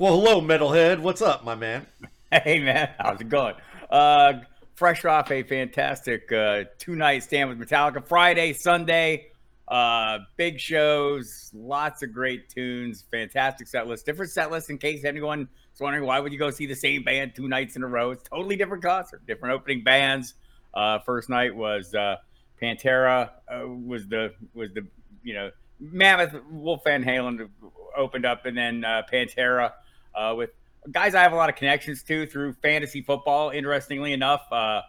Well, hello, metalhead. What's up, my man? Hey, man. How's it going? Uh, fresh off a fantastic uh, two night stand with Metallica Friday, Sunday. Uh, big shows, lots of great tunes, fantastic set list, different set list in case anyone is wondering why would you go see the same band two nights in a row. It's totally different concert, different opening bands. Uh, first night was uh, Pantera uh, was the was the you know Mammoth Wolf Van Halen opened up, and then uh, Pantera uh, with guys I have a lot of connections to through fantasy football. Interestingly enough, uh,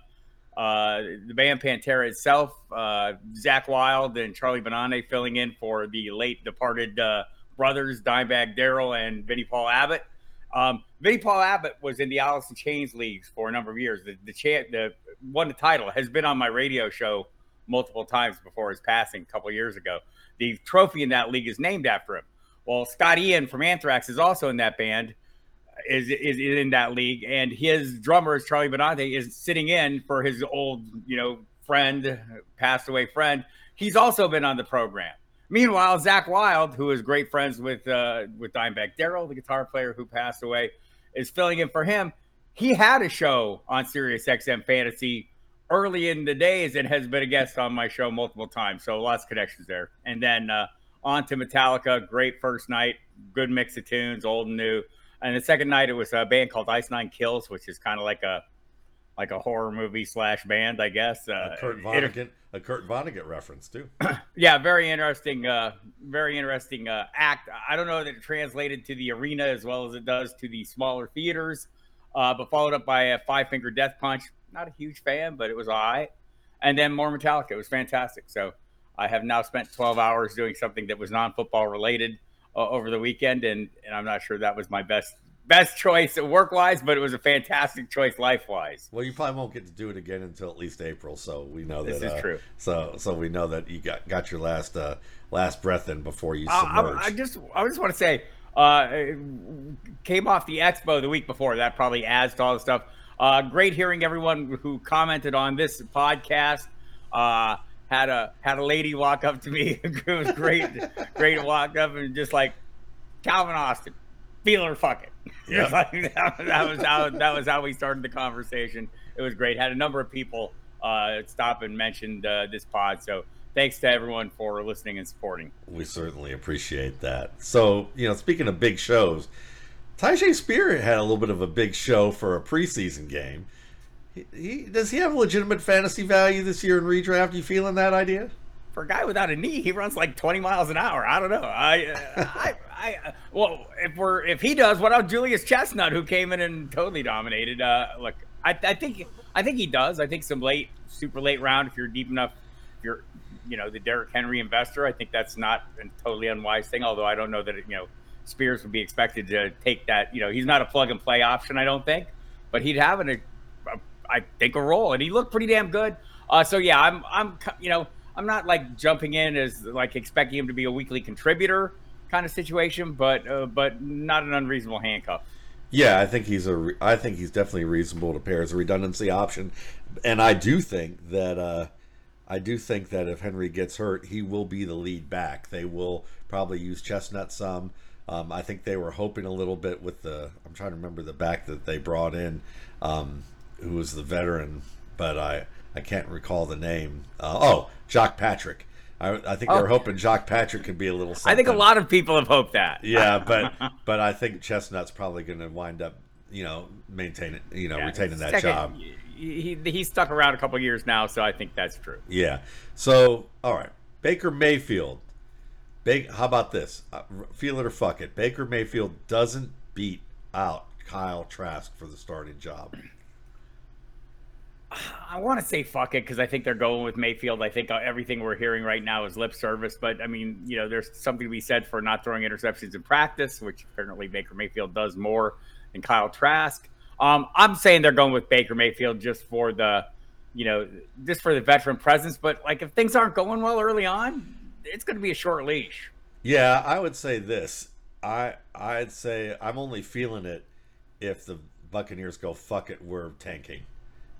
uh, the band Pantera itself, uh, Zakk Wylde and Charlie Benante filling in for the late departed uh, brothers Dimebag Darrell and Vinnie Paul Abbott. Um, Vinnie Paul Abbott was in the in Chains leagues for a number of years. The the, cha- the won the title has been on my radio show multiple times before his passing a couple years ago. The trophy in that league is named after him. Well, Scott Ian from Anthrax is also in that band, is, is, in that league, and his drummer is Charlie Benante is sitting in for his old, you know, friend, passed away friend. He's also been on the program. Meanwhile, Zakk Wylde, who is great friends with uh, with Dimebag Darrell, the guitar player who passed away, is filling in for him. He had a show on Sirius XM Fantasy early in the days and has been a guest on my show multiple times. So lots of connections there. And then uh, on to Metallica, great first night, good mix of tunes, old and new. And the second night, it was a band called Ice Nine Kills, which is kind of like a like a horror movie slash band, I guess. Uh, a Kurt Vonnegut, a Kurt Vonnegut reference too. yeah, very interesting, uh, very interesting uh, act. I don't know that it translated to the arena as well as it does to the smaller theaters, uh, but followed up by a Five Finger Death Punch. Not a huge fan, but it was all right. And then more Metallica. It was fantastic. So I have now spent 12 hours doing something that was non-football related uh, over the weekend, and and I'm not sure that was my best best choice work wise, but it was a fantastic choice life wise. Well, you probably won't get to do it again until at least April, so we know that This that. is uh, true. So so we know that you got got your last uh, last breath in before you I, submerge. I, I just I just want to say, uh, came off the expo the week before. That probably adds to all the stuff. Uh, great hearing everyone who commented on this podcast. Uh, had a had a lady walk up to me. it was great, great walk up and just like Calvin Austin, feel her fuck it. Yeah. Like, that, that was how that was how we started the conversation. It was great. Had a number of people uh, stop and mentioned uh, this pod. So thanks to everyone for listening and supporting. we certainly appreciate that. So you know, speaking of big shows, Tyjae Spear had a little bit of a big show for a preseason game. He, does he have legitimate fantasy value this year in redraft? You feeling that idea? for a guy without a knee, he runs like 20 miles an hour. I don't know. I, I, I, well, if we're if he does, what about Julius Chestnut, who came in and totally dominated? Uh, look, I, I think I think he does. I think some late, super late round. If you're deep enough, if you're, you know, the Derrick Henry investor, I think that's not a totally unwise thing. Although I don't know that it, you know Spears would be expected to take that. You know, he's not a plug and play option. I don't think, but he'd have an, I think a role, and he looked pretty damn good. Uh, so yeah, I'm I'm you know I'm not like jumping in as like expecting him to be a weekly contributor kind of situation, but uh, but not an unreasonable handcuff. Yeah, I think he's a. re- I think he's definitely reasonable to pair as a redundancy option, and I do think that. Uh, I do think that if Henry gets hurt, he will be the lead back. They will probably use Chestnut some. Um, I think they were hoping a little bit with the. I'm trying to remember the back that they brought in, um, who was the veteran, but I I can't recall the name. Uh, oh, Jacques Patrick. I, I think they Oh. were hoping Jacques Patrick could be a little. I think a lot of people have hoped that. Yeah, but but I think Chestnut's probably going to wind up, you know, maintaining, you know, Yeah, retaining that second, job. He, he stuck around a couple years now, so I think that's true. Yeah. So, all right, Baker Mayfield. Ba- how about this? Uh, feel it or fuck it. Baker Mayfield doesn't beat out Kyle Trask for the starting job. I want to say fuck it because I think they're going with Mayfield. I think uh, everything we're hearing right now is lip service, but I mean, you know, there's something to be said for not throwing interceptions in practice, which apparently Baker Mayfield does more than Kyle Trask. Um, I'm saying they're going with Baker Mayfield just for the, you know, just for the veteran presence. But like, if things aren't going well early on, it's going to be a short leash. Yeah, I would say this. I I'd say I'm only feeling it if the Buccaneers go fuck it, we're tanking.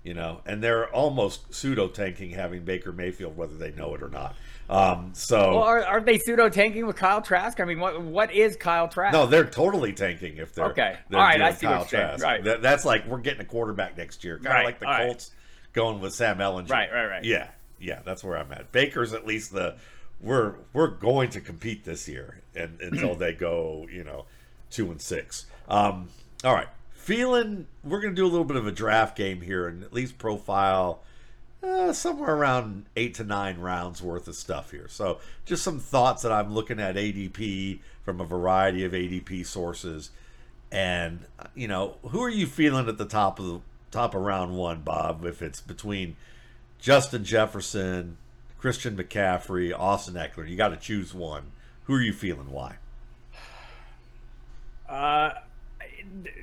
You know, and they're almost pseudo tanking having Baker Mayfield, whether they know it or not. Um, so, well, are, are they pseudo tanking with Kyle Trask? I mean, what what is Kyle Trask? No, they're totally tanking if they're okay. They're All right, I see Kyle what you're Trask. Right, that, that's like we're getting a quarterback next year, kind of right. like the All Colts right. going with Sam Ehlinger. Right, right, right. Yeah, yeah, that's where I'm at. Baker's at least the we're we're going to compete this year, and until they go, you know, two and six. Um, all right, feeling we're going to do a little bit of a draft game here and at least profile uh, somewhere around eight to nine rounds worth of stuff here. So, just some thoughts that I'm looking at ADP from a variety of ADP sources, and you know, who are you feeling at the top of the top of round one, Bob? If it's between Justin Jefferson, Christian McCaffrey, Austin Ekeler, you got to choose one. Who are you feeling? Why? Uh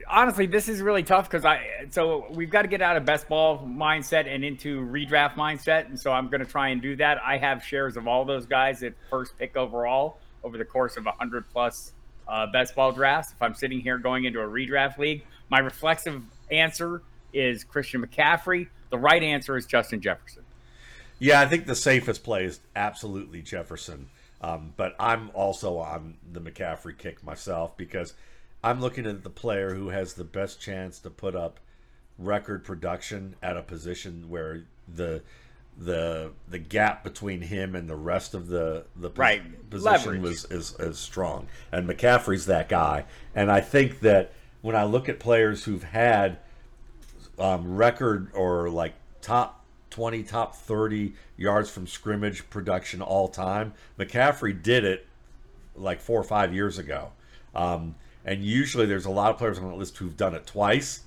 honestly, this is really tough because I so we've got to get out of best ball mindset and into redraft mindset, and so I'm going to try and do that. I have shares of all those guys at first pick overall over the course of hundred plus uh, best ball drafts. If I'm sitting here going into a redraft league, my reflexive answer is Christian McCaffrey. The right answer is Justin Jefferson. Yeah, I think the safest play is absolutely Jefferson. Um, but I'm also on the McCaffrey kick myself because I'm looking at the player who has the best chance to put up record production at a position where the the the gap between him and the rest of the the right. position Leverage. was is, is strong. And McCaffrey's that guy. And I think that when I look at players who've had um, record or like top 20, top 30 yards from scrimmage production all time, McCaffrey did it like four or five years ago. Um, and usually there's a lot of players on that list who've done it twice.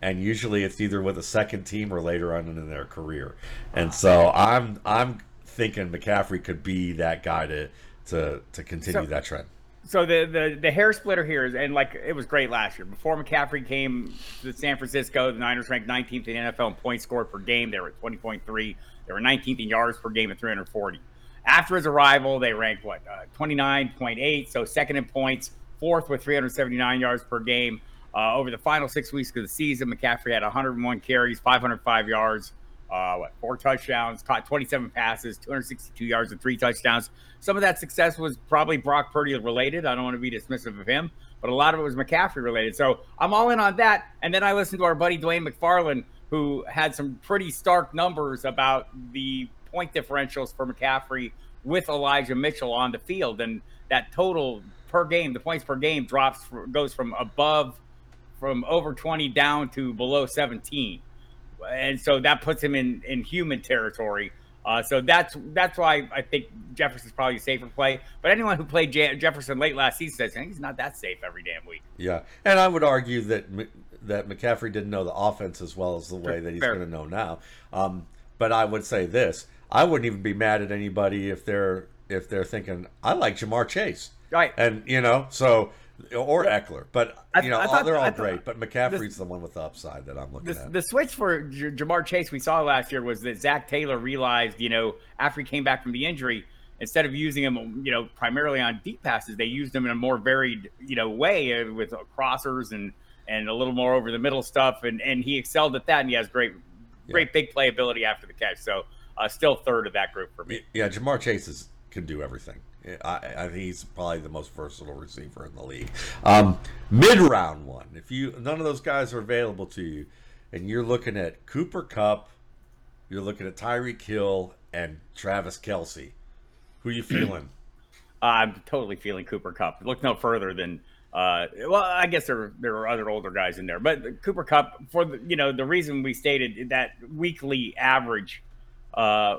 And usually it's either with a second team or later on in their career. And so I'm I'm thinking McCaffrey could be that guy to to to continue so, that trend. So the, the the hair splitter here is and like it was great last year. Before McCaffrey came to San Francisco, the Niners ranked 19th in the NFL in points scored per game. They were at 20.3. They were 19th in yards per game at 340. After his arrival, they ranked what uh, 29.8, so second in points, fourth with 379 yards per game. Uh, over the final six weeks of the season, McCaffrey had 101 carries, 505 yards, uh, what, four touchdowns, caught 27 passes, 262 yards, and three touchdowns. Some of that success was probably Brock Purdy related. I don't want to be dismissive of him, but a lot of it was McCaffrey related. So I'm all in on that. And then I listened to our buddy Dwain McFarland, who had some pretty stark numbers about the point differentials for McCaffrey with Elijah Mitchell on the field. And that total per game, the points per game drops goes from above from over 20 down to below 17. And so that puts him in in human territory. Uh, so that's that's why I think Jefferson's probably a safer play. But anyone who played Jefferson late last season says he's not that safe every damn week. Yeah, and I would argue that that McCaffrey didn't know the offense as well as the way that he's going to know now. Um, but I would say this: I wouldn't even be mad at anybody if they're if they're thinking I like Ja'Marr Chase. Right. And you know, so or Ekeler, but you know, thought, they're all great. But McCaffrey's the one with the upside that I'm looking the, at. The switch for J- Ja'Marr Chase we saw last year was that Zac Taylor realized, you know, after he came back from the injury, instead of using him, you know, primarily on deep passes, they used him in a more varied, you know, way uh, with crossers and and a little more over the middle stuff, and and he excelled at that, and he has great, great yeah. big playability after the catch. So, uh, still third of that group for me. Yeah, Ja'Marr Chase is, can do everything. I, I think he's probably the most versatile receiver in the league. Um, Mid round one, if you none of those guys are available to you, and you're looking at Cooper Kupp, you're looking at Tyreek Hill and Travis Kelce. who are you feeling? I'm totally feeling Cooper Kupp. Look no further than uh, well, I guess there there are other older guys in there, but Cooper Kupp for the you know the reason we stated that weekly average uh,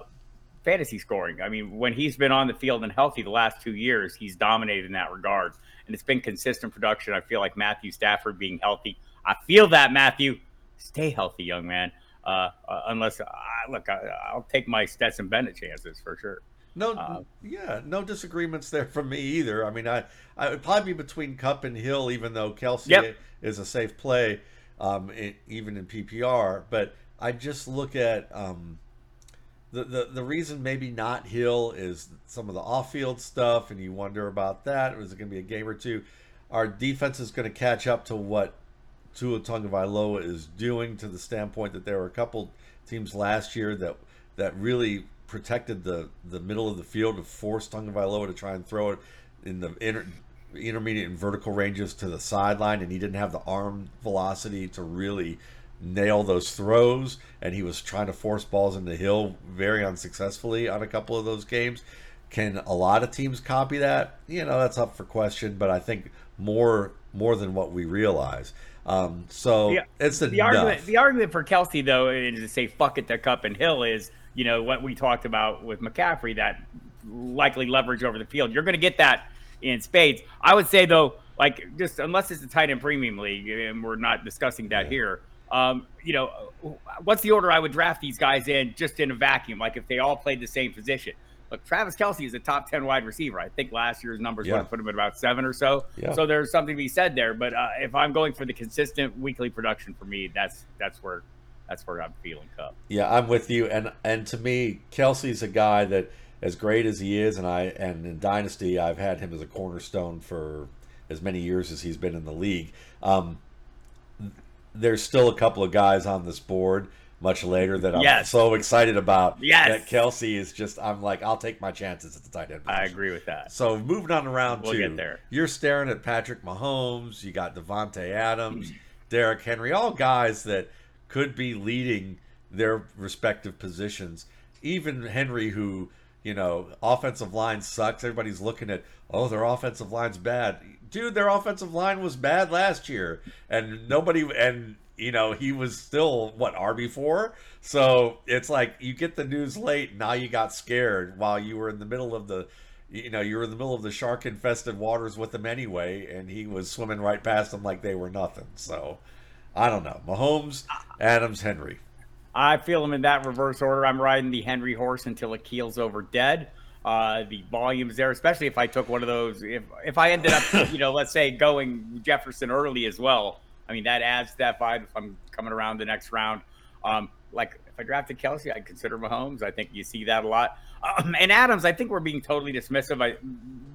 fantasy scoring. I mean, when he's been on the field and healthy the last two years, he's dominated in that regard. And it's been consistent production. I feel like Matthew Stafford being healthy. I feel that, Matthew. Stay healthy, young man. Uh, uh, unless, uh, look, I, will take my Stetson Bennett chances for sure. No, uh, yeah, no disagreements there from me either. I mean, I, I would probably be between Kupp and Hill, even though Kelce yep. is a safe play, um, in, even in PPR. But I just look at um, the, the the reason maybe not Hill is some of the off field stuff, and you wonder about that. Is it going to be a game or two? Our defense is going to catch up to what Tua Tagovailoa is doing to the standpoint that there were a couple teams last year that that really protected the the middle of the field to force Tagovailoa to try and throw it in the inter, intermediate and vertical ranges to the sideline, and he didn't have the arm velocity to really nail those throws, and he was trying to force balls into Hill very unsuccessfully on a couple of those games. Can a lot of teams copy that? You know, that's up for question, but I think more more than what we realize. Um, so the, it's the argument. The argument for Kelce though is to say fuck it to Kupp and Hill is you know what we talked about with McCaffrey that likely leverage over the field. You're going to get that in spades. I would say though, like just unless it's a tight end premium league, and we're not discussing that yeah. here. Um, you know, what's the order I would draft these guys in just in a vacuum? Like if they all played the same position. Look, Travis Kelce is a top 10 wide receiver. I think last year's numbers yeah. would have put him at about seven or so. Yeah. So there's something to be said there. But uh, if I'm going for the consistent weekly production for me, that's that's where that's where I'm feeling Kupp. Yeah, I'm with you. And and to me, Kelce's a guy that as great as he is, and I and in Dynasty, I've had him as a cornerstone for as many years as he's been in the league. Um, there's still a couple of guys on this board much later that I'm yes. so excited about. Yes. That Kelce is just, I'm like, I'll take my chances at the tight end. Position. I agree with that. So moving on to round we'll two. Get there. You're staring at Patrick Mahomes. You got Davante Adams, Derrick Henry, all guys that could be leading their respective positions. Even Henry, who, you know, offensive line sucks. Everybody's looking at, oh, their offensive line's bad. Dude, their offensive line was bad last year. And nobody, and you know, he was still what RB four. So it's like you get the news late. Now you got scared while you were in the middle of the, you know, you were in the middle of the shark infested waters with him anyway, and he was swimming right past them like they were nothing. So I don't know. Mahomes, Adams, Henry. I feel him in that reverse order. I'm riding the Henry horse until it keels over dead. Uh, the volumes there, especially if I took one of those. If if I ended up, you know, let's say going Jefferson early as well I mean, that adds that vibe if I'm coming around the next round. Um, like if I drafted Kelce, I'd consider Mahomes. I think you see that a lot. Um, and Adams, I think we're being totally dismissive. I,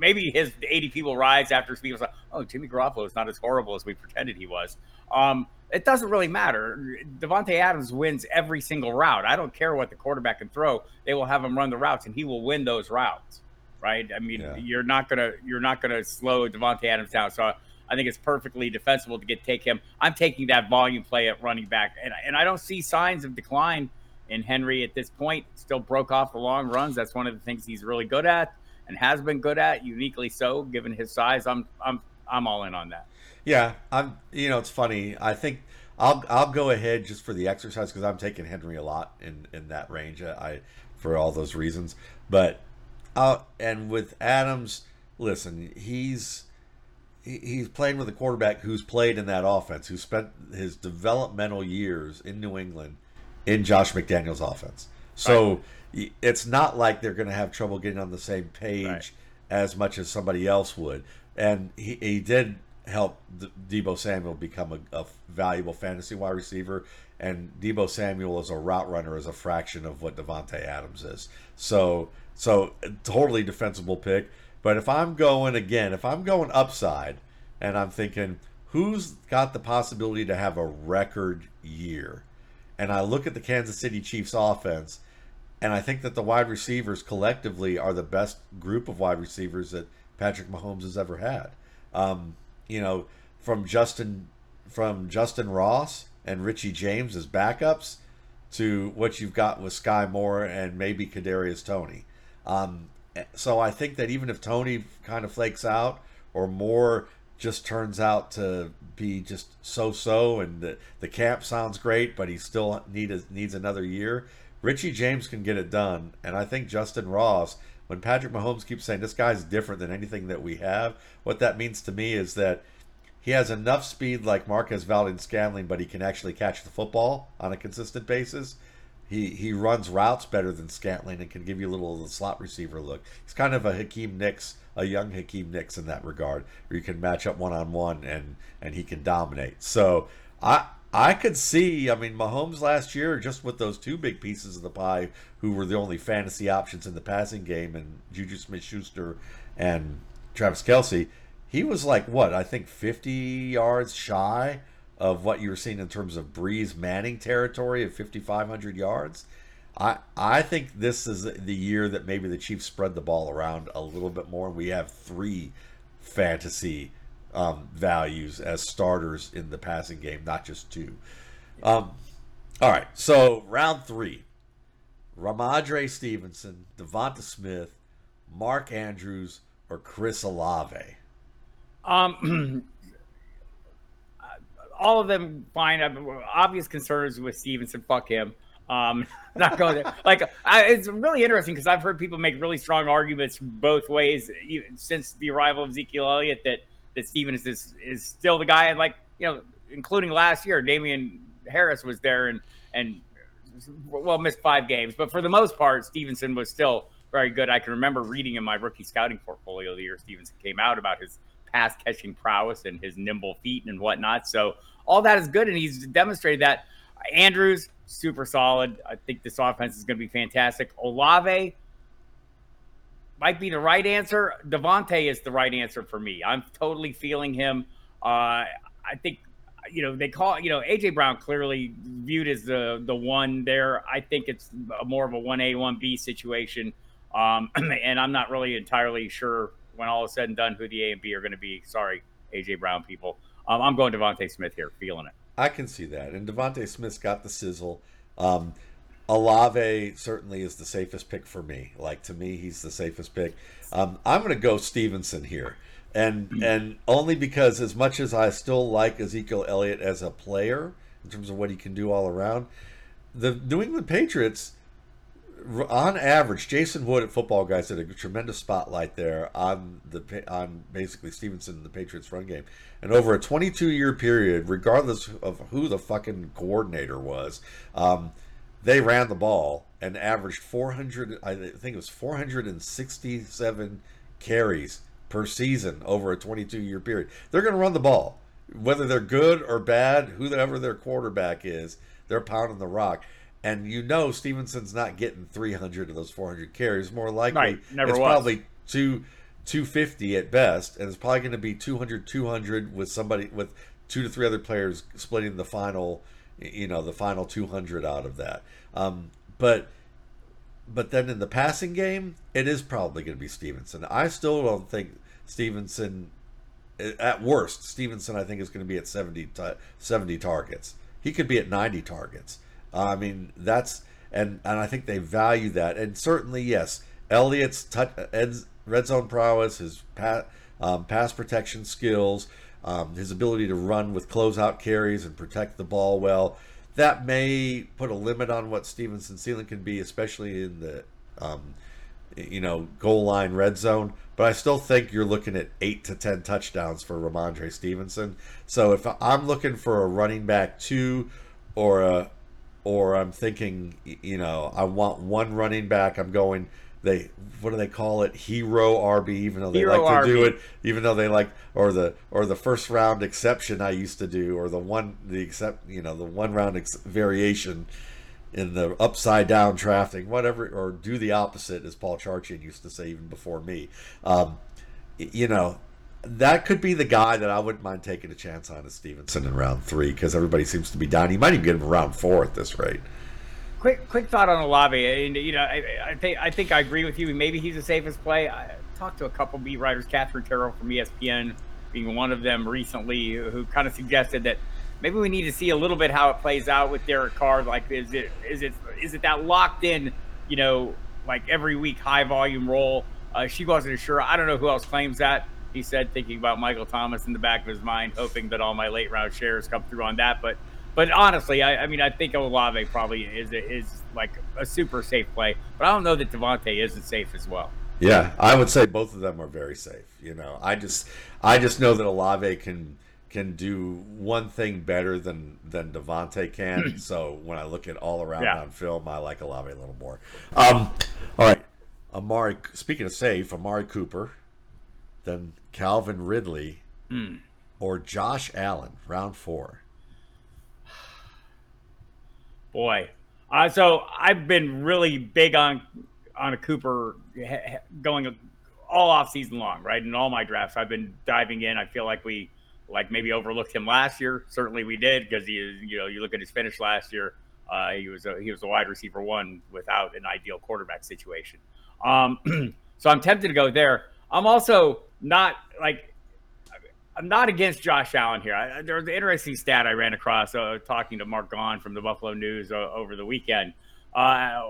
maybe his ADP will rise after people say, "Oh, Jimmy Garoppolo is not as horrible as we pretended he was." Um, it doesn't really matter. Davante Adams wins every single route. I don't care what the quarterback can throw; they will have him run the routes, and he will win those routes. Right? I mean, yeah. you're not gonna you're not gonna slow Davante Adams down. So I think it's perfectly defensible to get take him. I'm taking that volume play at running back, and and I don't see signs of decline in Henry at this point. Still broke off the long runs. That's one of the things he's really good at and has been good at, uniquely so, given his size. I'm I'm I'm all in on that. Yeah, I'm. You know, it's funny. I think I'll I'll go ahead just for the exercise because I'm taking Henry a lot in in that range. I for all those reasons, but uh, and with Adams, listen, he's he's playing with a quarterback who's played in that offense, who spent his developmental years in New England in Josh McDaniels' offense. So right. it's not like they're going to have trouble getting on the same page right. as much as somebody else would. And he, he did help Deebo Samuel become a, a, valuable fantasy wide receiver. And Deebo Samuel as a route runner is a fraction of what Davante Adams is. So, so totally defensible pick. But if I'm going again, if I'm going upside and I'm thinking, who's got the possibility to have a record year? And I look at the Kansas City Chiefs offense, and I think that the wide receivers collectively are the best group of wide receivers that Patrick Mahomes has ever had. Um, you know, from Justin from Justyn Ross and Richie James as backups to what you've got with Sky Moore and maybe Kadarius Toney. Um, so I think that even if Toney kind of flakes out or Moore just turns out to be just so-so and the, the camp sounds great, but he still need a, needs another year, Richie James can get it done. And I think Justyn Ross, when Patrick Mahomes keeps saying this guy's different than anything that we have, what that means to me is that he has enough speed like Marquez Valdes-Scantling, but he can actually catch the football on a consistent basis. He he runs routes better than Scantling and can give you a little of the slot receiver look. He's kind of a Hakeem Nicks, a young Hakeem Nicks in that regard, where you can match up one on one and and he can dominate. So I I could see, I mean, Mahomes last year, just with those two big pieces of the pie, who were the only fantasy options in the passing game, and Juju Smith Schuster and Travis Kelce, he was like, what, I think 50 yards shy of what you were seeing in terms of Brees Manning territory of 5,500 yards. I I think this is the year that maybe the Chiefs spread the ball around a little bit more. and We have three fantasy um, values as starters in the passing game, not just two. Um, all right, so round three: Rhamondre Stevenson, DeVonta Smith, Mark Andrews, or Chris Olave. Um, all of them fine. Obvious concerns with Stevenson. Fuck him. Um, not going there. Like, I, it's really interesting because I've heard people make really strong arguments both ways even since the arrival of Ezekiel Elliott that that Stevens is is still the guy. And like, you know, including last year, Damien Harris was there and and well missed five games, but for the most part, Stevenson was still very good. I can remember reading in my rookie scouting portfolio the year Stevenson came out about his pass catching prowess and his nimble feet and whatnot. So all that is good, and he's demonstrated that. Andrews super solid. I think this offense is going to be fantastic. Olave might be the right answer. DeVonta is the right answer for me. I'm totally feeling him. Uh, I think you know they call you know AJ Brown clearly viewed as the the one there. I think it's more of a one A one B situation, um, and I'm not really entirely sure when all is said and done who the A and B are going to be. Sorry, AJ Brown people. Um, I'm going DeVonta Smith here, feeling it. I can see that. And DeVonta Smith's got the sizzle. Um, Olave certainly is the safest pick for me. Like to me, he's the safest pick. Um, I'm going to go Stevenson here, and mm. and only because as much as I still like Ezekiel Elliott as a player in terms of what he can do all around, the New England Patriots on average, Jason Wood at Football Guys did a tremendous spotlight there on the on basically Stevenson and the Patriots run game. And over a 22 year period, regardless of who the fucking coordinator was, um, they ran the ball and averaged 400. I think it was 467 carries per season over a 22 year period. They're going to run the ball, whether they're good or bad. Whoever their quarterback is, they're pounding the rock and you know Stevenson's not getting 300 of those 400 carries. More likely, right. Never it's was. probably two 250 at best, and it's probably going to be 200 200 with somebody with two to three other players splitting the final, you know, the final 200 out of that. Um, but but then in the passing game, it is probably going to be Stevenson. I still don't think Stevenson, at worst, Stevenson I think is going to be at 70 70 targets. He could be at 90 targets. Uh, I mean, that's and and I think they value that. And certainly, yes, Elliott's touch, red zone prowess, his pat, um, pass protection skills, um, his ability to run with closeout carries and protect the ball well. That may put a limit on what Stevenson ceiling can be, especially in the um, you know goal line red zone. But I still think you're looking at eight to ten touchdowns for Rhamondre Stevenson. So if I'm looking for a running back two or a or I'm thinking, you know, I want one running back. I'm going. They what do they call it? Hero RB, even though they Hero like to RB. do it, even though they like or the or the first round exception I used to do, or the one the except you know the one round ex- variation in the upside down drafting, whatever, or do the opposite, as Paul Charchian used to say even before me. Um, you know, that could be the guy that I wouldn't mind taking a chance on as Stevenson in round three because everybody seems to be down. You might even get him around four at this rate. Quick, quick thought on Olave. And you know, I, I, think I think I agree with you. Maybe he's the safest play. I talked to a couple beat writers, Katherine Terrell from ESPN, being one of them recently, who kind of suggested that maybe we need to see a little bit how it plays out with Derek Carr. Like, is it is it is it that locked in? You know, like every week high volume role. Uh, she wasn't sure. I don't know who else claims that he said, thinking about Michael Thomas in the back of his mind, hoping that all my late round shares come through on that. But but honestly, I, I mean, I think Olave probably is is like a super safe play, but I don't know that DeVonta isn't safe as well. Yeah, I would say both of them are very safe. You know, I just I just know that Olave can can do one thing better than than DeVonta can. so when I look at all around yeah. on film, I like Olave a little more. Um, all right, Amari. Speaking of safe, Amari Cooper, then Calvin Ridley mm. or Josh Allen, round four? Boy, uh, so I've been really big on on a Cooper going all off season long, right? In all my drafts, I've been diving in. I feel like we like maybe overlooked him last year. Certainly we did because he, you know, you look at his finish last year. Uh, he was a, he was a wide receiver one without an ideal quarterback situation. Um, so I'm tempted to go there. I'm also not like I'm not against Josh Allen here. I, there was an interesting stat I ran across uh, talking to Mark Gaughan from the Buffalo News uh, over the weekend. Uh,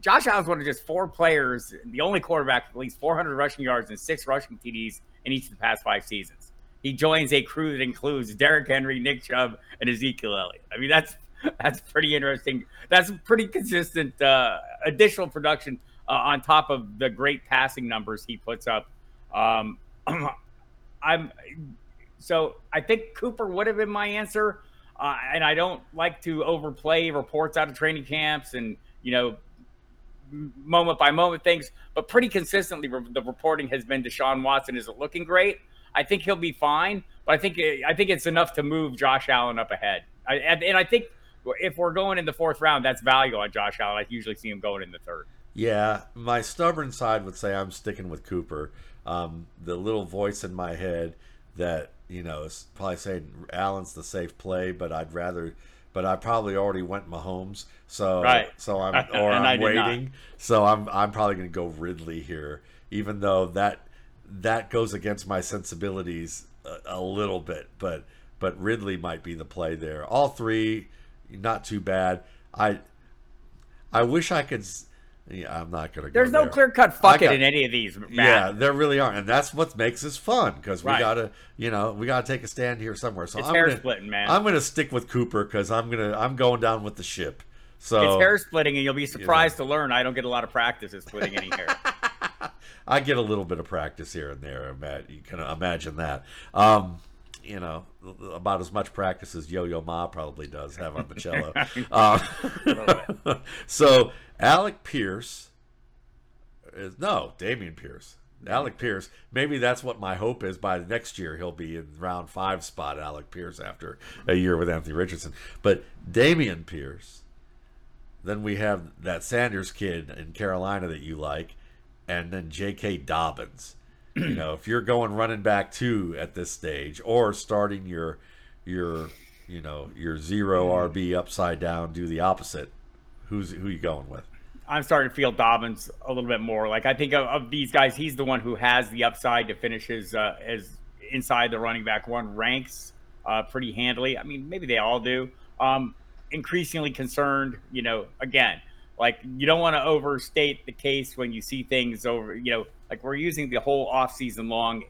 Josh Allen's one of just four players, the only quarterback with at least 400 rushing yards and six rushing TDs in each of the past five seasons. He joins a crew that includes Derrick Henry, Nick Chubb, and Ezekiel Elliott. I mean, that's that's pretty interesting. That's pretty consistent uh, additional production uh, on top of the great passing numbers he puts up. Um, I'm so I think Cooper would have been my answer, uh, and I don't like to overplay reports out of training camps and you know moment by moment things, but pretty consistently the reporting has been Deshaun Watson isn't looking great. I think he'll be fine, but I think I think it's enough to move Josh Allen up ahead. I, and I think if we're going in the fourth round, that's value on Josh Allen. I usually see him going in the third. Yeah, my stubborn side would say I'm sticking with Cooper. Um, the little voice in my head that you know is probably saying Allen's the safe play, but I'd rather. But I probably already went Mahomes, so right. so I'm or I'm waiting. So I'm I'm probably going to go Ridley here, even though that that goes against my sensibilities a, a little bit. But but Ridley might be the play there. All three, not too bad. I I wish I could yeah, I'm not gonna. There's go no there. clear cut fuck it in any of these. Matt. Yeah, there really aren't, and that's what makes this fun because we right. gotta, you know, we gotta take a stand here somewhere. So it's I'm hair gonna, splitting, man. I'm gonna stick with Cooper because I'm gonna, I'm going down with the ship. So it's hair splitting, and you'll be surprised you know. to learn I don't get a lot of practice at splitting any hair. I get a little bit of practice here and there, Matt. You can imagine that. Um, you know, about as much practice as Yo Yo Ma probably does have on the cello. uh, so Alec Pierce is no Dameon Pierce. Alec Pierce. Maybe that's what my hope is. By next year, he'll be in round five spot. Alec Pierce after a year with Anthony Richardson, but Dameon Pierce. Then we have that Sanders kid in Carolina that you like, and then J.K. Dobbins. You know, if you're going running back two at this stage, or starting your your you know your zero RB upside down, do the opposite. Who's who you going with? I'm starting to feel Dobbins a little bit more. Like I think of, of these guys, he's the one who has the upside to finish his uh, as inside the running back one ranks uh, pretty handily. I mean, maybe they all do. Um, increasingly concerned, you know, again, like you don't want to overstate the case when you see things over, you know, like we're using the whole off season long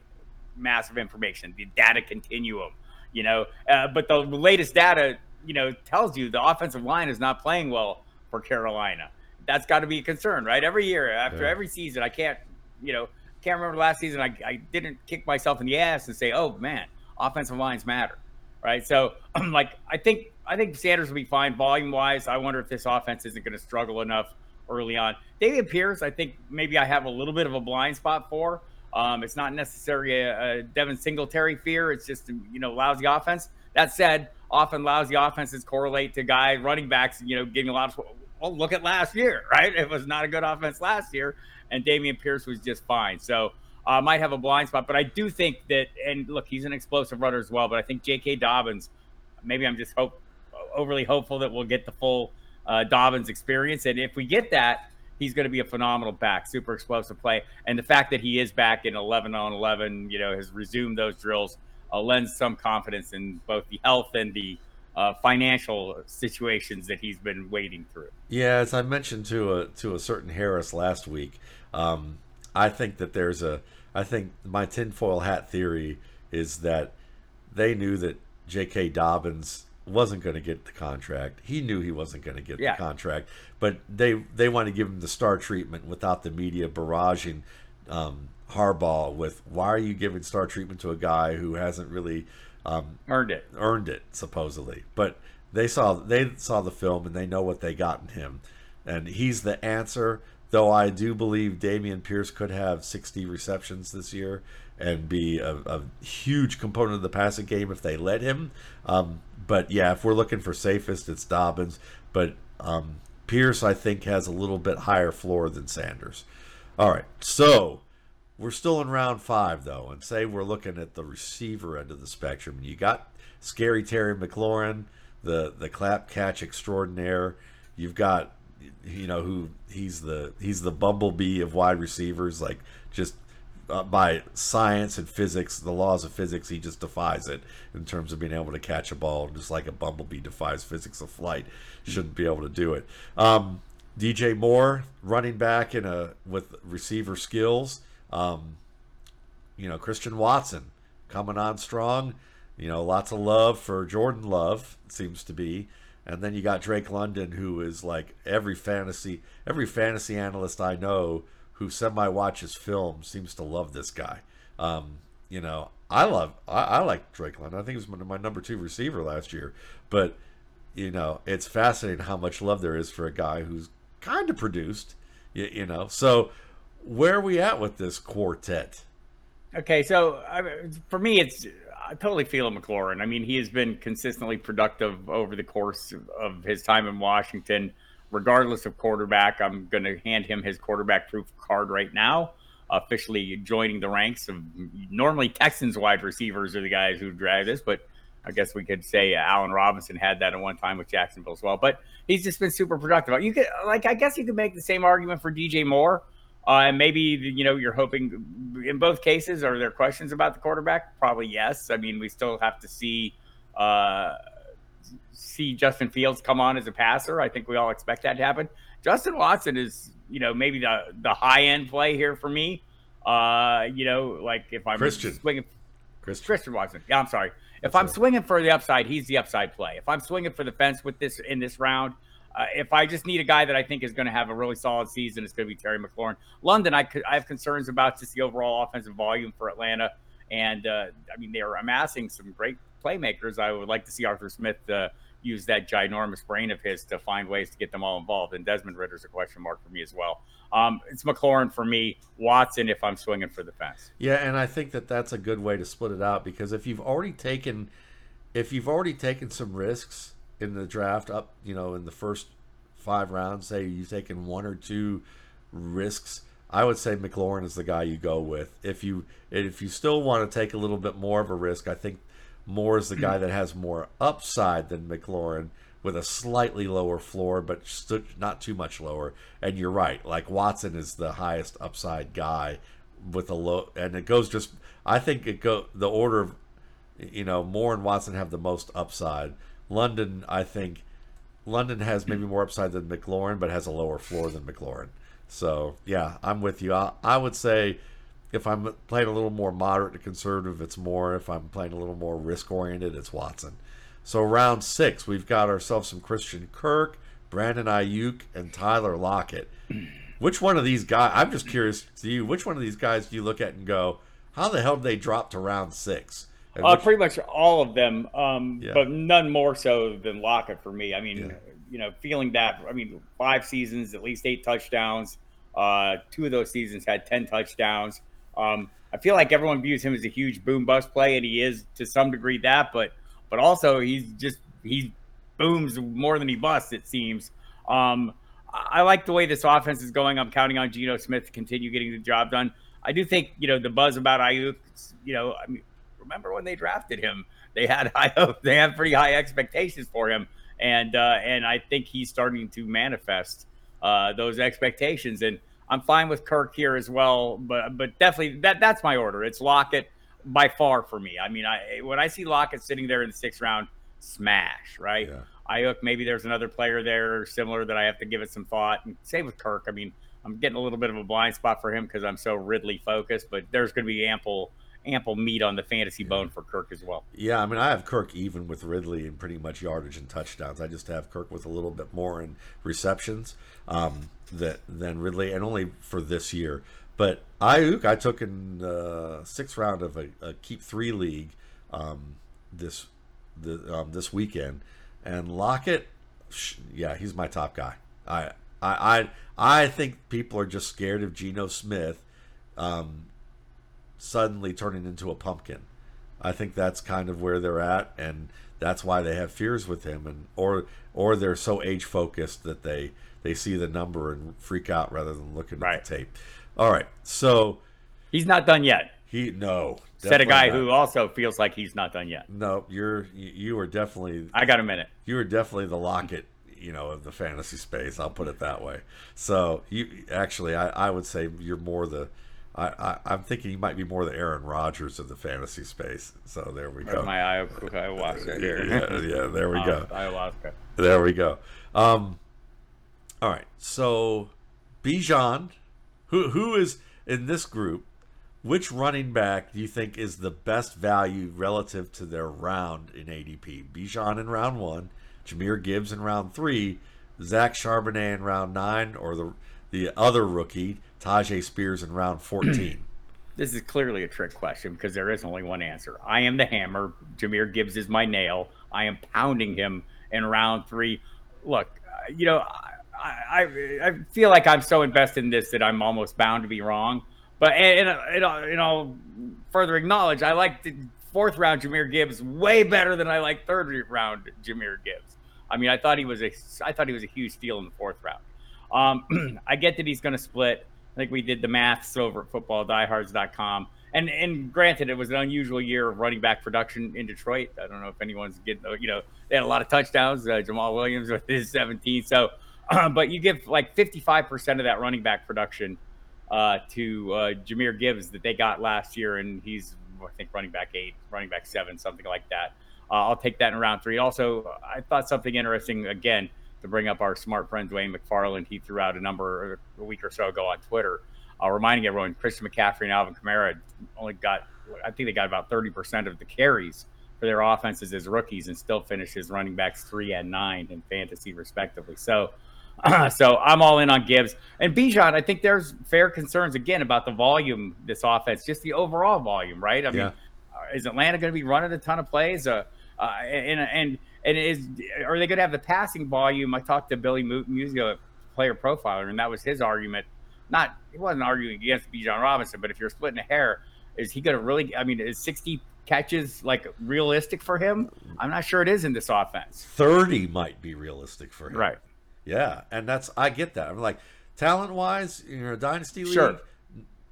massive information, the data continuum, you know, uh, but the latest data, you know, tells you the offensive line is not playing well for Carolina that's got to be a concern, right? Every year, after yeah. every season, I can't, you know, can't remember last season. I, I didn't kick myself in the ass and say, "Oh man, offensive lines matter," right? So, I'm like, I think I think Sanders will be fine volume wise. I wonder if this offense isn't going to struggle enough early on. David Pierce, I think maybe I have a little bit of a blind spot for. Um, it's not necessarily a, a Devin Singletary fear. It's just you know lousy offense. That said, often lousy offenses correlate to guy running backs, you know, getting a lot of well, look at last year, right? It was not a good offense last year, and Dameon Pierce was just fine. So I uh, might have a blind spot, but I do think that, and look, he's an explosive runner as well. But I think J.K. Dobbins, maybe I'm just hope, overly hopeful that we'll get the full uh, Dobbins experience, and if we get that, he's going to be a phenomenal back, super explosive play. And the fact that he is back in 11 on 11, you know, has resumed those drills, uh, lends some confidence in both the health and the uh, financial situations that he's been wading through. Yeah, as I mentioned to a to a certain Harris last week, um, I think that there's a I think my tinfoil hat theory is that they knew that J.K. Dobbins wasn't going to get the contract. He knew he wasn't going to get yeah. the contract, but they they want to give him the star treatment without the media barraging um, Harbaugh with why are you giving star treatment to a guy who hasn't really um, earned it. Earned it supposedly, but they saw they saw the film and they know what they got in him, and he's the answer. Though I do believe Dameon Pierce could have 60 receptions this year and be a, a huge component of the passing game if they let him. Um, but yeah, if we're looking for safest, it's Dobbins. But um, Pierce, I think, has a little bit higher floor than Sanders. All right, so we're still in round five though, and say we're looking at the receiver end of the spectrum. and You got scary Terry McLaurin, the the clap catch extraordinaire. You've got you know who he's the he's the bumblebee of wide receivers, like just uh, by science and physics, the laws of physics, he just defies it in terms of being able to catch a ball, just like a bumblebee defies physics of flight. Shouldn't be able to do it. Um, DJ Moore, running back in a with receiver skills. Um, you know, Christian Watson coming on strong. You know, lots of love for Jordan Love seems to be. And then you got Drake London, who is like every fantasy every fantasy analyst I know who semi watches film seems to love this guy. Um, you know, I love I, I like Drake London. I think he was my number two receiver last year. But you know, it's fascinating how much love there is for a guy who's kind of produced. You, you know, so where are we at with this quartet? Okay, so I, for me, it's I totally feel McLaurin. I mean, he has been consistently productive over the course of his time in Washington regardless of quarterback. I'm going to hand him his quarterback proof card right now. Officially joining the ranks of normally Texans wide receivers are the guys who drive this, but I guess we could say Allen Robinson had that at one time with Jacksonville as well. But he's just been super productive. You could like I guess you could make the same argument for DJ Moore. Uh, and maybe you know you're hoping in both cases. Are there questions about the quarterback? Probably yes. I mean, we still have to see uh, see Justin Fields come on as a passer. I think we all expect that to happen. Justin Watson is, you know, maybe the the high end play here for me. Uh, you know, like if I'm Christian. swinging, Christian. Christian Watson. Yeah, I'm sorry. If That's I'm right. swinging for the upside, he's the upside play. If I'm swinging for the fence with this in this round, uh, if I just need a guy that I think is going to have a really solid season, it's going to be Terry McLaurin. London, I could, I have concerns about just the overall offensive volume for Atlanta, and uh, I mean they are amassing some great playmakers. I would like to see Arthur Smith uh, use that ginormous brain of his to find ways to get them all involved. And Desmond Ridder's a question mark for me as well. Um, it's McLaurin for me. Watson if I'm swinging for the fence. Yeah, and I think that that's a good way to split it out because if you've already taken, if you've already taken some risks in the draft up, you know, in the first five rounds, say you've taken one or two risks, I would say McLaurin is the guy you go with. If you if you still want to take a little bit more of a risk, I think Moore is the guy that has more upside than McLaurin with a slightly lower floor, but not too much lower. And you're right, like Watson is the highest upside guy with a low, and it goes just. I think it go the order of, you know, Moore and Watson have the most upside. London, I think, London has maybe more upside than McLaurin, but has a lower floor than McLaurin. So yeah, I'm with you. I, I would say if I'm playing a little more moderate to conservative, it's more. If I'm playing a little more risk oriented, it's Watson. So round six, we've got ourselves some Christian Kirk, Brandon Aiyuk, and Tyler Lockett. Which one of these guys? I'm just curious to you. Which one of these guys do you look at and go, "How the hell did they drop to round six? And Uh, which- pretty much all of them, um, Yeah. but none more so than Lockett for me. I mean, Yeah. you know, feeling that. I mean, five seasons, at least eight touchdowns. Uh, two of those seasons had ten touchdowns. Um, I feel like everyone views him as a huge boom bust play, and he is to some degree that. But but also he's just he booms more than he busts. It seems. Um, I like the way this offense is going. I'm counting on Geno Smith to continue getting the job done. I do think you know the buzz about Aiyuk. You know, I mean, remember when they drafted him? They had high hope. They had pretty high expectations for him, and uh, and I think he's starting to manifest uh, those expectations. And I'm fine with Kirk here as well, but but definitely that that's my order. It's Lockett by far for me. I mean, I when I see Lockett sitting there in the sixth round, smash right. Yeah. Aiyuk, maybe there's another player there similar that I have to give it some thought. And same with Kirk. I mean, I'm getting a little bit of a blind spot for him because I'm so Ridley focused, but there's going to be ample ample meat on the fantasy bone for Kirk as well. Yeah, I mean, I have Kirk even with Ridley in pretty much yardage and touchdowns. I just have Kirk with a little bit more in receptions um, that than Ridley, and only for this year. But Aiyuk, I took in uh, sixth round of a, a keep three league um, this the, um, this weekend, and Lockett, yeah, he's my top guy. I I I I think people are just scared of Geno Smith. Um, suddenly turning into a pumpkin. I think that's kind of where they're at, and that's why they have fears with him, and or or they're so age focused that they they see the number and freak out rather than looking Right. at the tape. All right, so He's not done yet. He no. Said a guy not. who also feels like he's not done yet. No, you're you you are definitely I got a minute. you are definitely the Lockett, you know, of the fantasy space. I'll put it that way. So you actually, I, I would say you're more the. I, I I'm thinking you might be more the Aaron Rodgers of the fantasy space. So there we go. my ayahuasca here? yeah, yeah, there we go. ayahuasca. There we go. Um, all right. So Bijan, who who is in this group? Which running back do you think is the best value relative to their round in ADP? Bijan in round one, Jahmyr Gibbs in round three, Zach Charbonnet in round nine, or the the other rookie Tyjae Spears in round fourteen? This is clearly a trick question because there is only one answer. I am the hammer. Jahmyr Gibbs is my nail. I am pounding him in round three. Look, uh, you know, I, I, feel like I'm so invested in this that I'm almost bound to be wrong. But and, and, and, and I'll further acknowledge I like the fourth round Jahmyr Gibbs way better than I like third round Jahmyr Gibbs. I mean, I thought he was a I thought he was a huge steal in the fourth round. Um, I get that he's going to split. I think we did the maths over at footballdiehards.com. And and granted, it was an unusual year of running back production in Detroit. I don't know if anyone's getting, you know, they had a lot of touchdowns. Uh, Jamaal Williams with his 17. So, uh, but you give like 55% of that running back production uh, to uh, Jahmyr Gibbs that they got last year, and he's I think running back eight, running back seven, something like that. Uh, I'll take that in round three. Also, I thought something interesting again to bring up our smart friend Dwain McFarland. He threw out a number a week or so ago on Twitter, uh, reminding everyone Christian McCaffrey and Alvin Kamara only got, I think they got about 30% of the carries for their offenses as rookies and still finishes running backs three and nine in fantasy, respectively. So, so I'm all in on Gibbs and Bijan. I think there's fair concerns again about the volume this offense, just the overall volume, right? I mean, Yeah. uh, is Atlanta going to be running a ton of plays? Uh, uh, and and and is are they going to have the passing volume? I talked to Billy Mu- Musio, player profiler, and that was his argument. Not he wasn't arguing against Bijan Robinson, but if you're splitting a hair, is he going to really? I mean, is 60 catches like realistic for him? I'm not sure it is in this offense. Thirty might be realistic for him. Right. Yeah, and that's I get that. I'm like talent wise, in a dynasty league, Sure.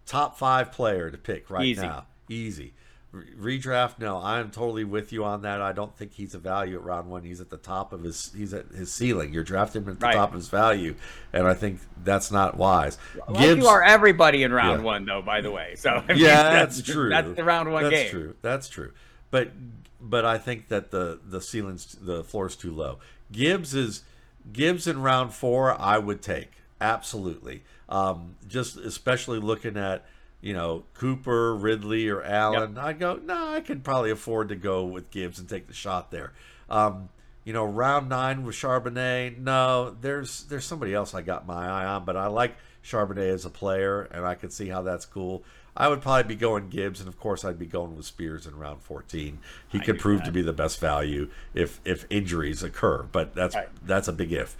top five player to pick right Easy. now, easy. Redraft, no, I'm totally with you on that. I don't think he's a value at round one. He's at the top of his he's at his ceiling. You're drafting him at the Right. top of his value, and I think that's not wise. Like you are everybody in round Yeah. one, though. By the way, so I mean, yeah, that's, true. That's the round one that's game. true. That's true. But but I think that the the ceiling's the floor's too low. Gibbs is Gibbs in round four. I would take absolutely. Um, just especially looking at you know Cooper, Ridley, or Allen. I'd go. No, I could probably afford to go with Gibbs and take the shot there. Um, you know, round nine with Charbonnet. No, there's there's somebody else I got my eye on, but I like Charbonnet as a player, and I can see how that's cool. I would probably be going Gibbs, and of course, I'd be going with Spears in round 14. He could prove that. to be the best value if if injuries occur, but that's Right. that's a big if.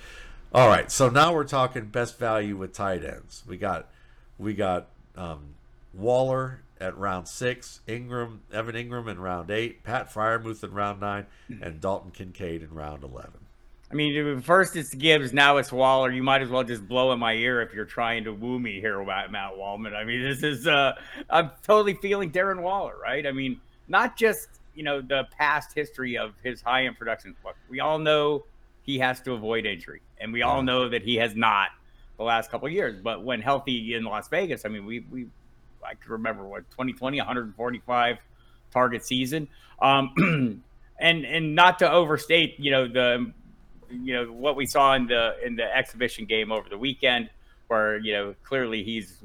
All right, so now we're talking best value with tight ends. We got we got um, Waller at round six, Engram, Evan Engram in round eight, Pat Freiermuth in round nine, and Dalton Kincaid in round 11. I mean, first it's Gibbs, now it's Waller. You might as well just blow in my ear if you're trying to woo me here, Matt Matt Waldman. I mean, this is uh, I'm totally feeling Darren Waller, right? I mean, not just you know the past history of his high end production. Look, we all know he has to avoid injury, and we all know that he has not the last couple of years. But when healthy in Las Vegas, I mean, we we I can remember what 2020, 145 target season. Um, and and not to overstate, you know, the you know what we saw in the in the exhibition game over the weekend, where you know clearly he's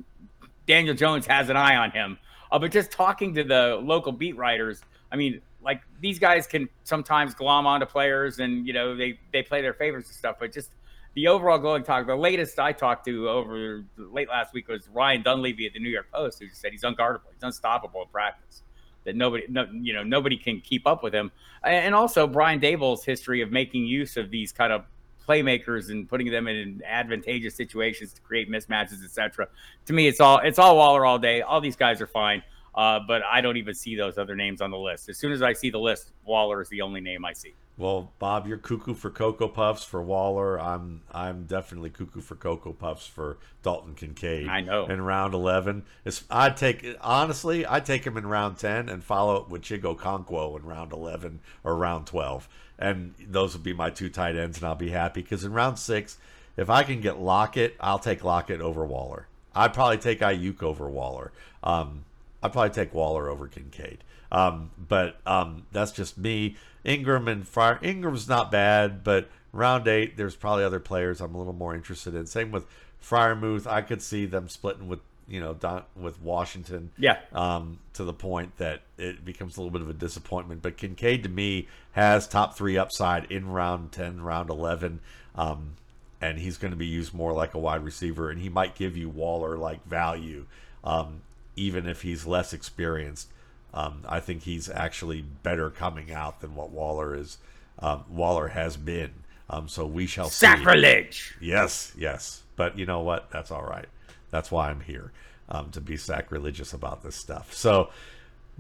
Daniel Jones has an eye on him. Uh, but just talking to the local beat writers, I mean, like these guys can sometimes glom onto players, and you know they they play their favorites and stuff. But just the overall glowing talk. The latest I talked to over late last week was Ryan Dunleavy at the New York Post, who said he's unguardable, he's unstoppable in practice. That nobody, no, you know, nobody can keep up with him. And also Brian Daboll's history of making use of these kind of playmakers and putting them in advantageous situations to create mismatches, etc. To me, it's all it's all Waller all day. All these guys are fine. Uh, but I don't even see those other names on the list. As soon as I see the list, Waller is the only name I see. Well, Bob, you're cuckoo for Cocoa Puffs for Waller. I'm I'm definitely cuckoo for Cocoa Puffs for Dalton Kincaid. I know. In round eleven, it's, I'd take honestly, I'd take him in round ten and follow it with Chig Okonkwo in round eleven or round twelve, and those would be my two tight ends, and I'll be happy because in round six, if I can get Lockett, I'll take Lockett over Waller. I'd probably take Aiyuk over Waller. Um, I'd probably take Waller over Kincaid. Um, but um, that's just me. Engram and Fire Ingram's not bad, but round eight, there's probably other players I'm a little more interested in. Same with Freiermuth. I could see them splitting with you know Don, with Washington. Yeah. Um, to the point that it becomes a little bit of a disappointment. But Kincaid to me has top three upside in round ten, round eleven. Um, and he's going to be used more like a wide receiver, and he might give you Waller like value, um, even if he's less experienced. Um, I think he's actually better coming out than what Waller is. Um, Waller has been. Um, so we shall sacrilege. See. Yes, yes. But you know what? That's all right. That's why I'm here um, to be sacrilegious about this stuff. So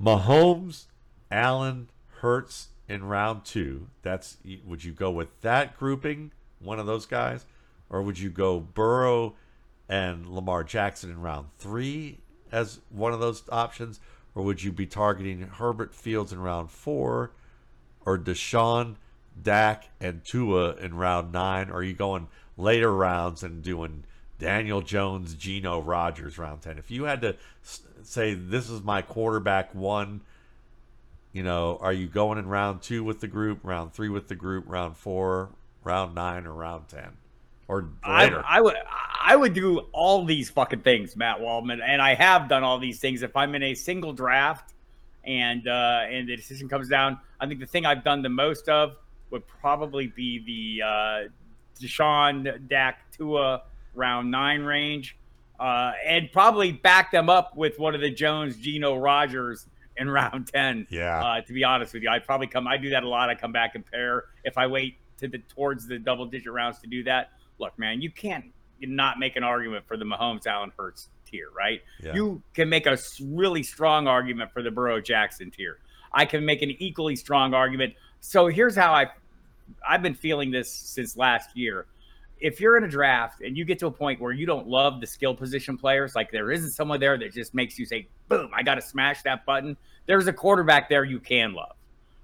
Mahomes, Allen, Hurts in round two. That's would you go with that grouping? One of those guys, or would you go Burrow and Lamar Jackson in round three as one of those options? Or would you be targeting Herbert Fields in round four or Deshaun, Dak, and Tua in round nine? Or are you going later rounds and doing Daniel Jones, Geno, Rodgers round 10? If you had to say, this is my quarterback one, you know, are you going in round two with the group, round three with the group, round four, round nine, or round 10? Or later? I, I would. I would do all these fucking things, Matt Waldman, and I have done all these things. If I'm in a single draft and uh, and the decision comes down, I think the thing I've done the most of would probably be the uh, Deshaun Dak Tua round nine range, uh, and probably back them up with one of the Jones Geno Rodgers in round ten. Yeah. Uh, to be honest with you, I probably come. I do that a lot. I come back and pair if I wait to the towards the double digit rounds to do that. Look, man, you can't not make an argument for the Mahomes Allen Hurts tier, right? Yeah. You can make a really strong argument for the Burrow Jackson tier. I can make an equally strong argument. So here's how I I've been feeling this since last year. If you're in a draft and you get to a point where you don't love the skill position players, like there isn't someone there that just makes you say, boom, I got to smash that button. There's a quarterback there you can love,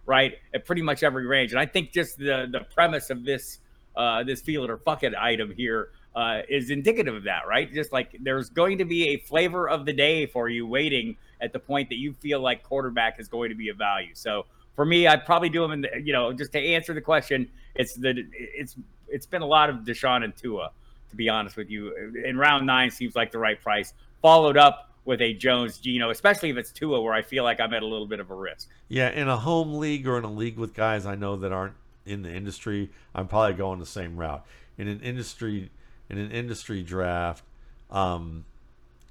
right? At pretty much every range. And I think just the the premise of this uh, this feel it or fuck it item here uh, is indicative of that, right? Just like there's going to be a flavor of the day for you waiting at the point that you feel like quarterback is going to be a value. So for me, I'd probably do them in the, you know, just to answer the question, it's the, it's, it's been a lot of Deshaun and Tua, to be honest with you. In round nine seems like the right price, followed up with a Jones Geno, especially if it's Tua, where I feel like I'm at a little bit of a risk. Yeah, in a home league or in a league with guys I know that aren't in the industry, I'm probably going the same route. In an industry in an industry draft, um,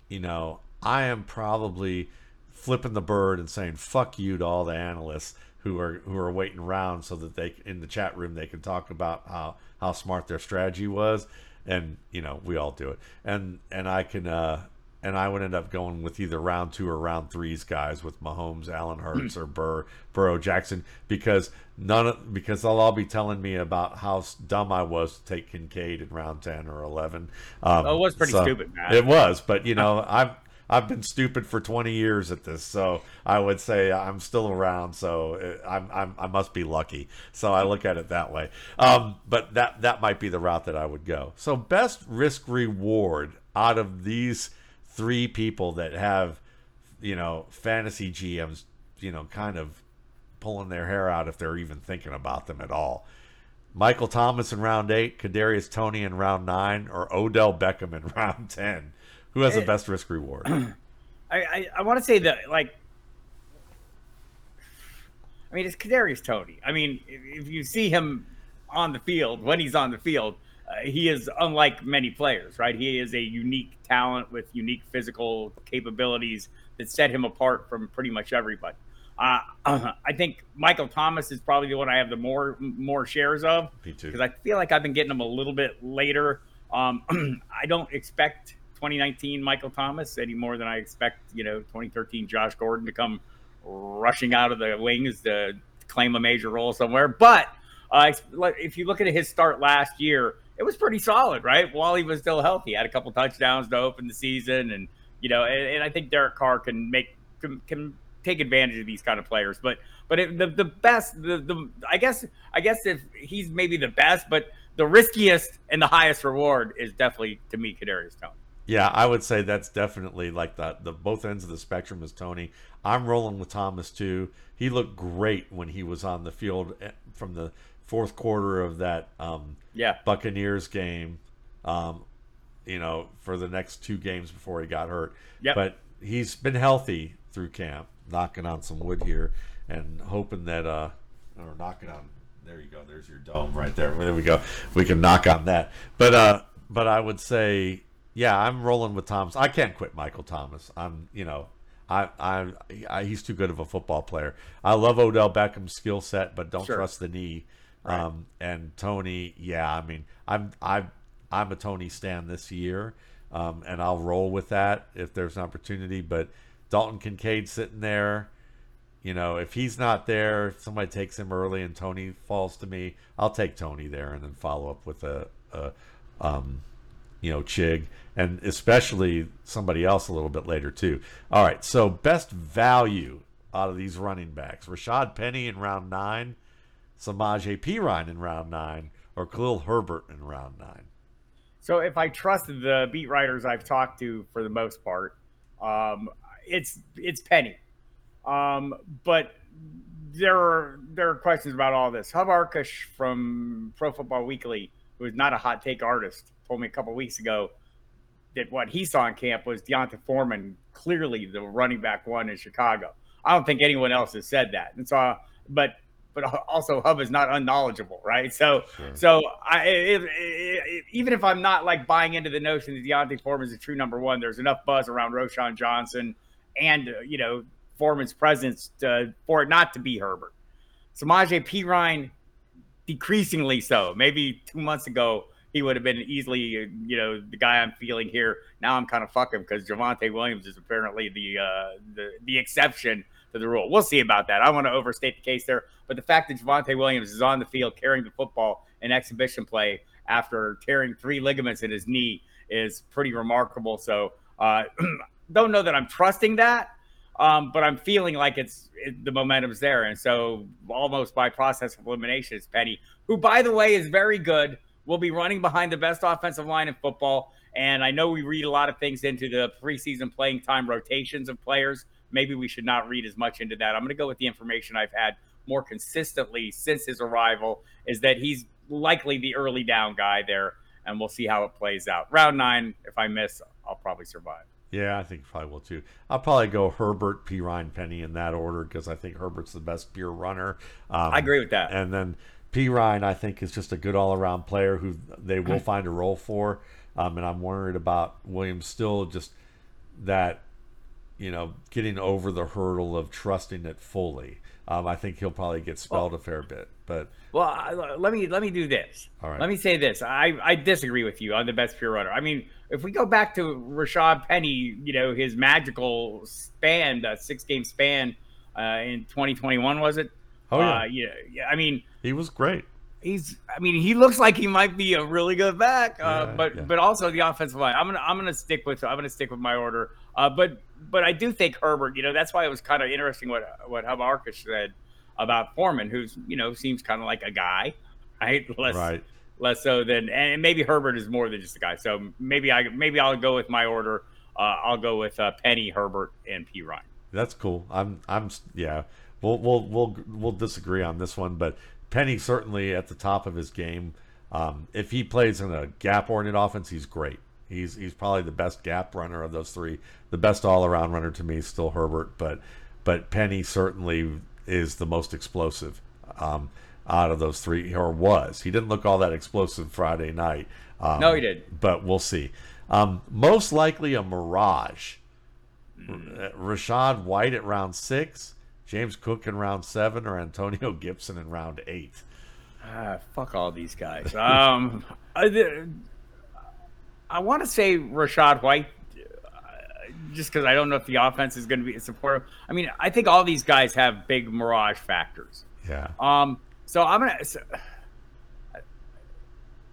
you know, I am probably flipping the bird and saying "fuck you" to all the analysts who are who are waiting around so that they in the chat room they can talk about how how smart their strategy was, and you know we all do it, and and I can uh, and I would end up going with either round two or round threes guys with Mahomes, Allen Hurts, or Burr, Burrow Jackson because none of, because they'll all be telling me about how dumb I was to take Kincaid in round ten or eleven. Um, oh, it was pretty so stupid, man. It was, but you know I've. I've been stupid for 20 years at this, so I would say I'm still around. So I'm, I'm i must be lucky. So I look at it that way. Um, but that that might be the route that I would go. So best risk reward out of these three people that have, you know, fantasy GMs, you know, kind of pulling their hair out if they're even thinking about them at all. Michael Thomas in round eight, Kadarius Toney in round nine, or Odell Beckham in round ten. Who has the eh, best risk reward? I I, I want to say that like. I mean, it's Kadarius Toney. I mean, if, if you see him on the field when he's on the field, uh, he is unlike many players, right? He is a unique talent with unique physical capabilities that set him apart from pretty much everybody. Uh, I think Michael Thomas is probably the one I have the more more shares of because I feel like I've been getting him a little bit later. Um, I don't expect 2019 Michael Thomas any more than I expect, you know, 2013 Josh Gordon to come rushing out of the wings to claim a major role somewhere. But uh, if you look at his start last year, it was pretty solid, right? While he was still healthy, had a couple touchdowns to open the season, and you know, and, and I think Derek Carr can make can, can, take advantage of these kind of players. But but it, the the best, the the I guess I guess if he's maybe the best, but the riskiest and the highest reward is definitely to me Kadarius Toney. Yeah, I would say that's definitely like the the both ends of the spectrum is Toney. I'm rolling with Thomas too. He looked great when he was on the field eh, from the fourth quarter of that um, yeah Buccaneers game. Um, you know, for the next two games before he got hurt. Yep. But he's been healthy through camp, knocking on some wood here and hoping that uh or knocking on there you go, there's your dome right there. There we go. We can knock on that. But uh but I would say yeah, I'm rolling with Thomas. I can't quit Michael Thomas. I'm, you know, I, I, I he's too good of a football player. I love Odell Beckham's skill set, but don't sure. trust the knee. Right. Um, and Toney, yeah, I mean, I'm I'm I'm a Toney stand this year, um, and I'll roll with that if there's an opportunity. But Dalton Kincaid sitting there, you know, if he's not there, if somebody takes him early and Toney falls to me, I'll take Toney there and then follow up with a, a um, you know, Chig, and especially somebody else a little bit later too. All right, so best value out of these running backs: Rashaad Penny in round nine Samaje Perine in round nine or Khalil Herbert in round nine? So if I trust the beat writers I've talked to for the most part, um, it's it's Penny. Um, but there are there are questions about all this. Hub Arkush from Pro Football Weekly, who is not a hot take artist, told me a couple weeks ago that what he saw in camp was D'Onta Foreman clearly the running back one in Chicago. I don't think anyone else has said that. And so, but but also Hub is not unknowledgeable, right? So, sure. so I, even if I'm not like buying into the notion that D'Onta Foreman is a true number one, there's enough buzz around Roschon Johnson and uh, you know Foreman's presence to, for it not to be Herbert. Samaje Perine, decreasingly so. Maybe two months ago he would have been easily, you know, the guy I'm feeling here. Now I'm kind of fucking because Javonte Williams is apparently the uh, the the exception to the rule. We'll see about that. I want to overstate the case there, but the fact that Javonte Williams is on the field carrying the football in exhibition play after tearing three ligaments in his knee is pretty remarkable. So, uh, don't know that I'm trusting that, um, but I'm feeling like it's it, the momentum's there, and so almost by process of elimination, it's Penny, who by the way is very good. Will be running behind the best offensive line in football. And I know we read a lot of things into the preseason playing time rotations of players maybe we should not read as much into that. I'm going to go with the information I've had more consistently since his arrival is that he's likely the early down guy there, and we'll see how it plays out. Round nine, if I miss, I'll probably survive. Yeah, I think probably will too. I'll probably go Herbert, Perine, Penny in that order because I think Herbert's the best pure runner. Um, I agree with that. And then Perine, I think, is just a good all around player who they will find a role for. Um, and I'm worried about Williams still just that you know, getting over the hurdle of trusting it fully. Um, I think he'll probably get spelled well, a fair bit. But well, I, let me let me do this. All right. Let me say this. I I disagree with you on the best pure runner. I mean, if we go back to Rashaad Penny, you know, his magical span, the six game span uh, in 2021, was it? Oh yeah. Uh, yeah. Yeah. I mean, he was great. He's. I mean, he looks like he might be a really good back. Uh, yeah, but yeah. but also the offensive line. I'm gonna I'm gonna stick with I'm gonna stick with my order. Uh, but but I do think Herbert. You know, that's why it was kind of interesting what what Hub Arkush said about Foreman, who's you know seems kind of like a guy, right? Less, right. Less so than, and maybe Herbert is more than just a guy. So maybe I maybe I'll go with my order. Uh, I'll go with uh, Penny, Herbert, and Perine. That's cool. I'm I'm yeah. We'll we'll we'll we'll disagree on this one, but Penny certainly at the top of his game. Um, if he plays in a gap-oriented offense, he's great. He's he's probably the best gap runner of those three. The best all-around runner to me is still Herbert, but but Penny certainly is the most explosive um, out of those three, or was. He didn't look all that explosive Friday night. Um, no, he did. But we'll see. Um, most likely a mirage. Rachaad White at round six, James Cook in round seven, or Antonio Gibson in round eight. Ah, fuck all these guys. Um, I, I want to say Rachaad White, uh, just because I don't know if the offense is going to be supportive. I mean, I think all these guys have big mirage factors. Yeah. Um. So I'm gonna. So,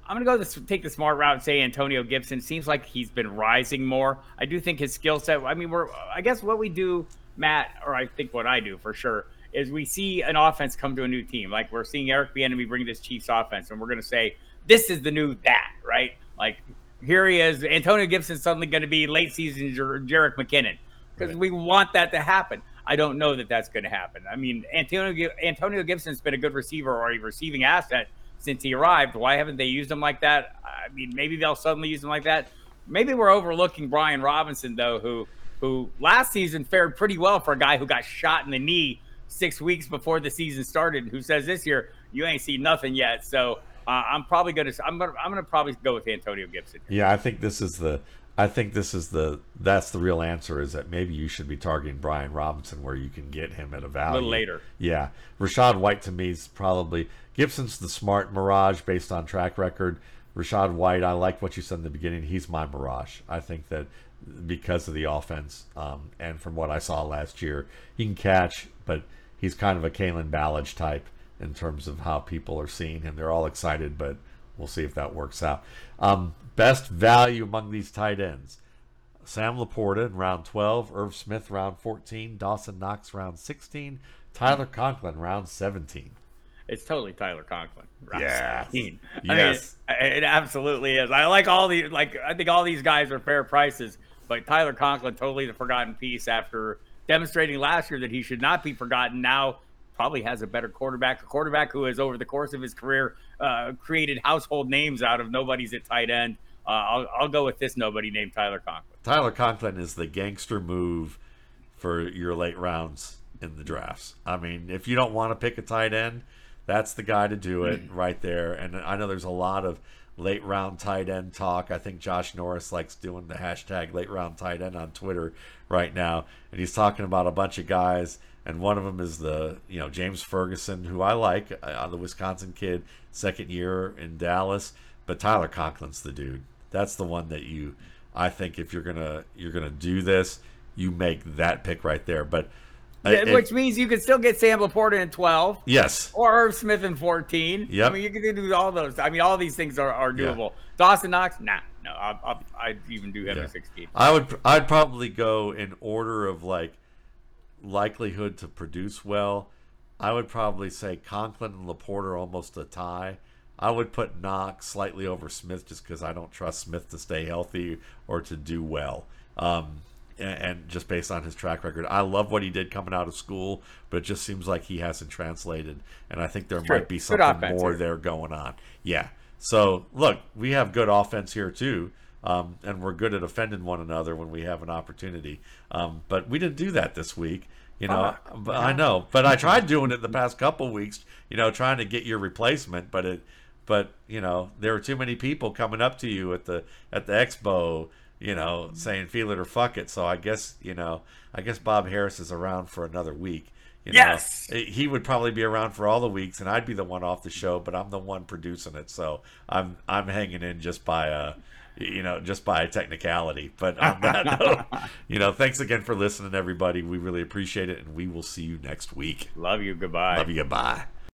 I'm gonna go this take the smart route and say Antonio Gibson. Seems like he's been rising more. I do think his skill set. I mean, we're. I guess what we do, Matt, or I think what I do for sure is we see an offense come to a new team. Like we're seeing Eric Bieniemy bring this Chiefs offense, and we're gonna say this is the new that, right? Like here he is. Antonio Gibson's suddenly going to be late season Jer- Jerick McKinnon because right. we want that to happen. I don't know that that's going to happen. I mean, Antonio Antonio Gibson's been a good receiver or a receiving asset since he arrived. Why haven't they used him like that? I mean, maybe they'll suddenly use him like that. Maybe we're overlooking Brian Robinson though, who who last season fared pretty well for a guy who got shot in the knee six weeks before the season started. Who says this year you ain't seen nothing yet? So uh, I'm probably going to I'm gonna, I'm going to probably go with Antonio Gibson. Yeah, I think this is the I think this is the that's the real answer is that maybe you should be targeting Brian Robinson where you can get him at a value. A little later. Yeah. Rachaad White to me is probably Gibson's the smart mirage based on track record. Rachaad White, I like what you said in the beginning. He's my mirage. I think that because of the offense um, and from what I saw last year, he can catch, but he's kind of a Kalen Ballage type in terms of how people are seeing him. They're all excited, but we'll see if that works out. Um, best value among these tight ends. Sam LaPorta in round 12, Irv Smith round 14, Dawson Knox round 16, Tyler Conklin round 17. It's totally Tyler Conklin. Round yeah. 17. I yes. Mean, it, it absolutely is. I like all these like I think all these guys are fair prices, but Tyler Conklin totally the forgotten piece after demonstrating last year that he should not be forgotten. Now probably has a better quarterback, a quarterback who has over the course of his career uh, created household names out of nobody's at tight end. Uh, I'll, I'll go with this nobody named Tyler Conklin. Tyler Conklin is the gangster move for your late rounds in the drafts. I mean, if you don't want to pick a tight end, that's the guy to do it right there. And I know there's a lot of late round tight end talk. I think Josh Norris likes doing the hashtag late round tight end on Twitter right now. And he's talking about a bunch of guys – and one of them is the you know James Ferguson, who I like, uh, the Wisconsin kid, second year in Dallas. But Tyler Conklin's the dude. That's the one that you, I think, if you're gonna you're gonna do this, you make that pick right there. But yeah, it, which means you could still get Sam LaPorta in 12. Yes. Or Irv Smith in 14. Yeah. I mean, you can do all those. I mean, all these things are, are doable. Yeah. Dawson Knox, nah, no, I, would even do him yeah. at 16. I would, I'd probably go in order of like likelihood to produce well, I would probably say Conklin and LaPorta almost a tie. I would put Knox slightly over Smith just because I don't trust Smith to stay healthy or to do well. Um, and, and, just based on his track record, I love what he did coming out of school, but it just seems like he hasn't translated. And I think there might be something more here. there going on. Yeah. So look, we have good offense here too. Um, and we're good at offending one another when we have an opportunity. Um, but we didn't do that this week. You know, but I know, but I tried doing it the past couple weeks. You know, trying to get your replacement, but it, but you know, there were too many people coming up to you at the at the expo. You know, saying "feel it or fuck it." So I guess you know, I guess Bob Harris is around for another week. You know, yes, he would probably be around for all the weeks, and I'd be the one off the show, but I'm the one producing it, so I'm I'm hanging in just by uh you know, just by technicality. But on that note, you know, thanks again for listening, everybody. We really appreciate it, and we will see you next week. Love you. Goodbye. Love you. Goodbye.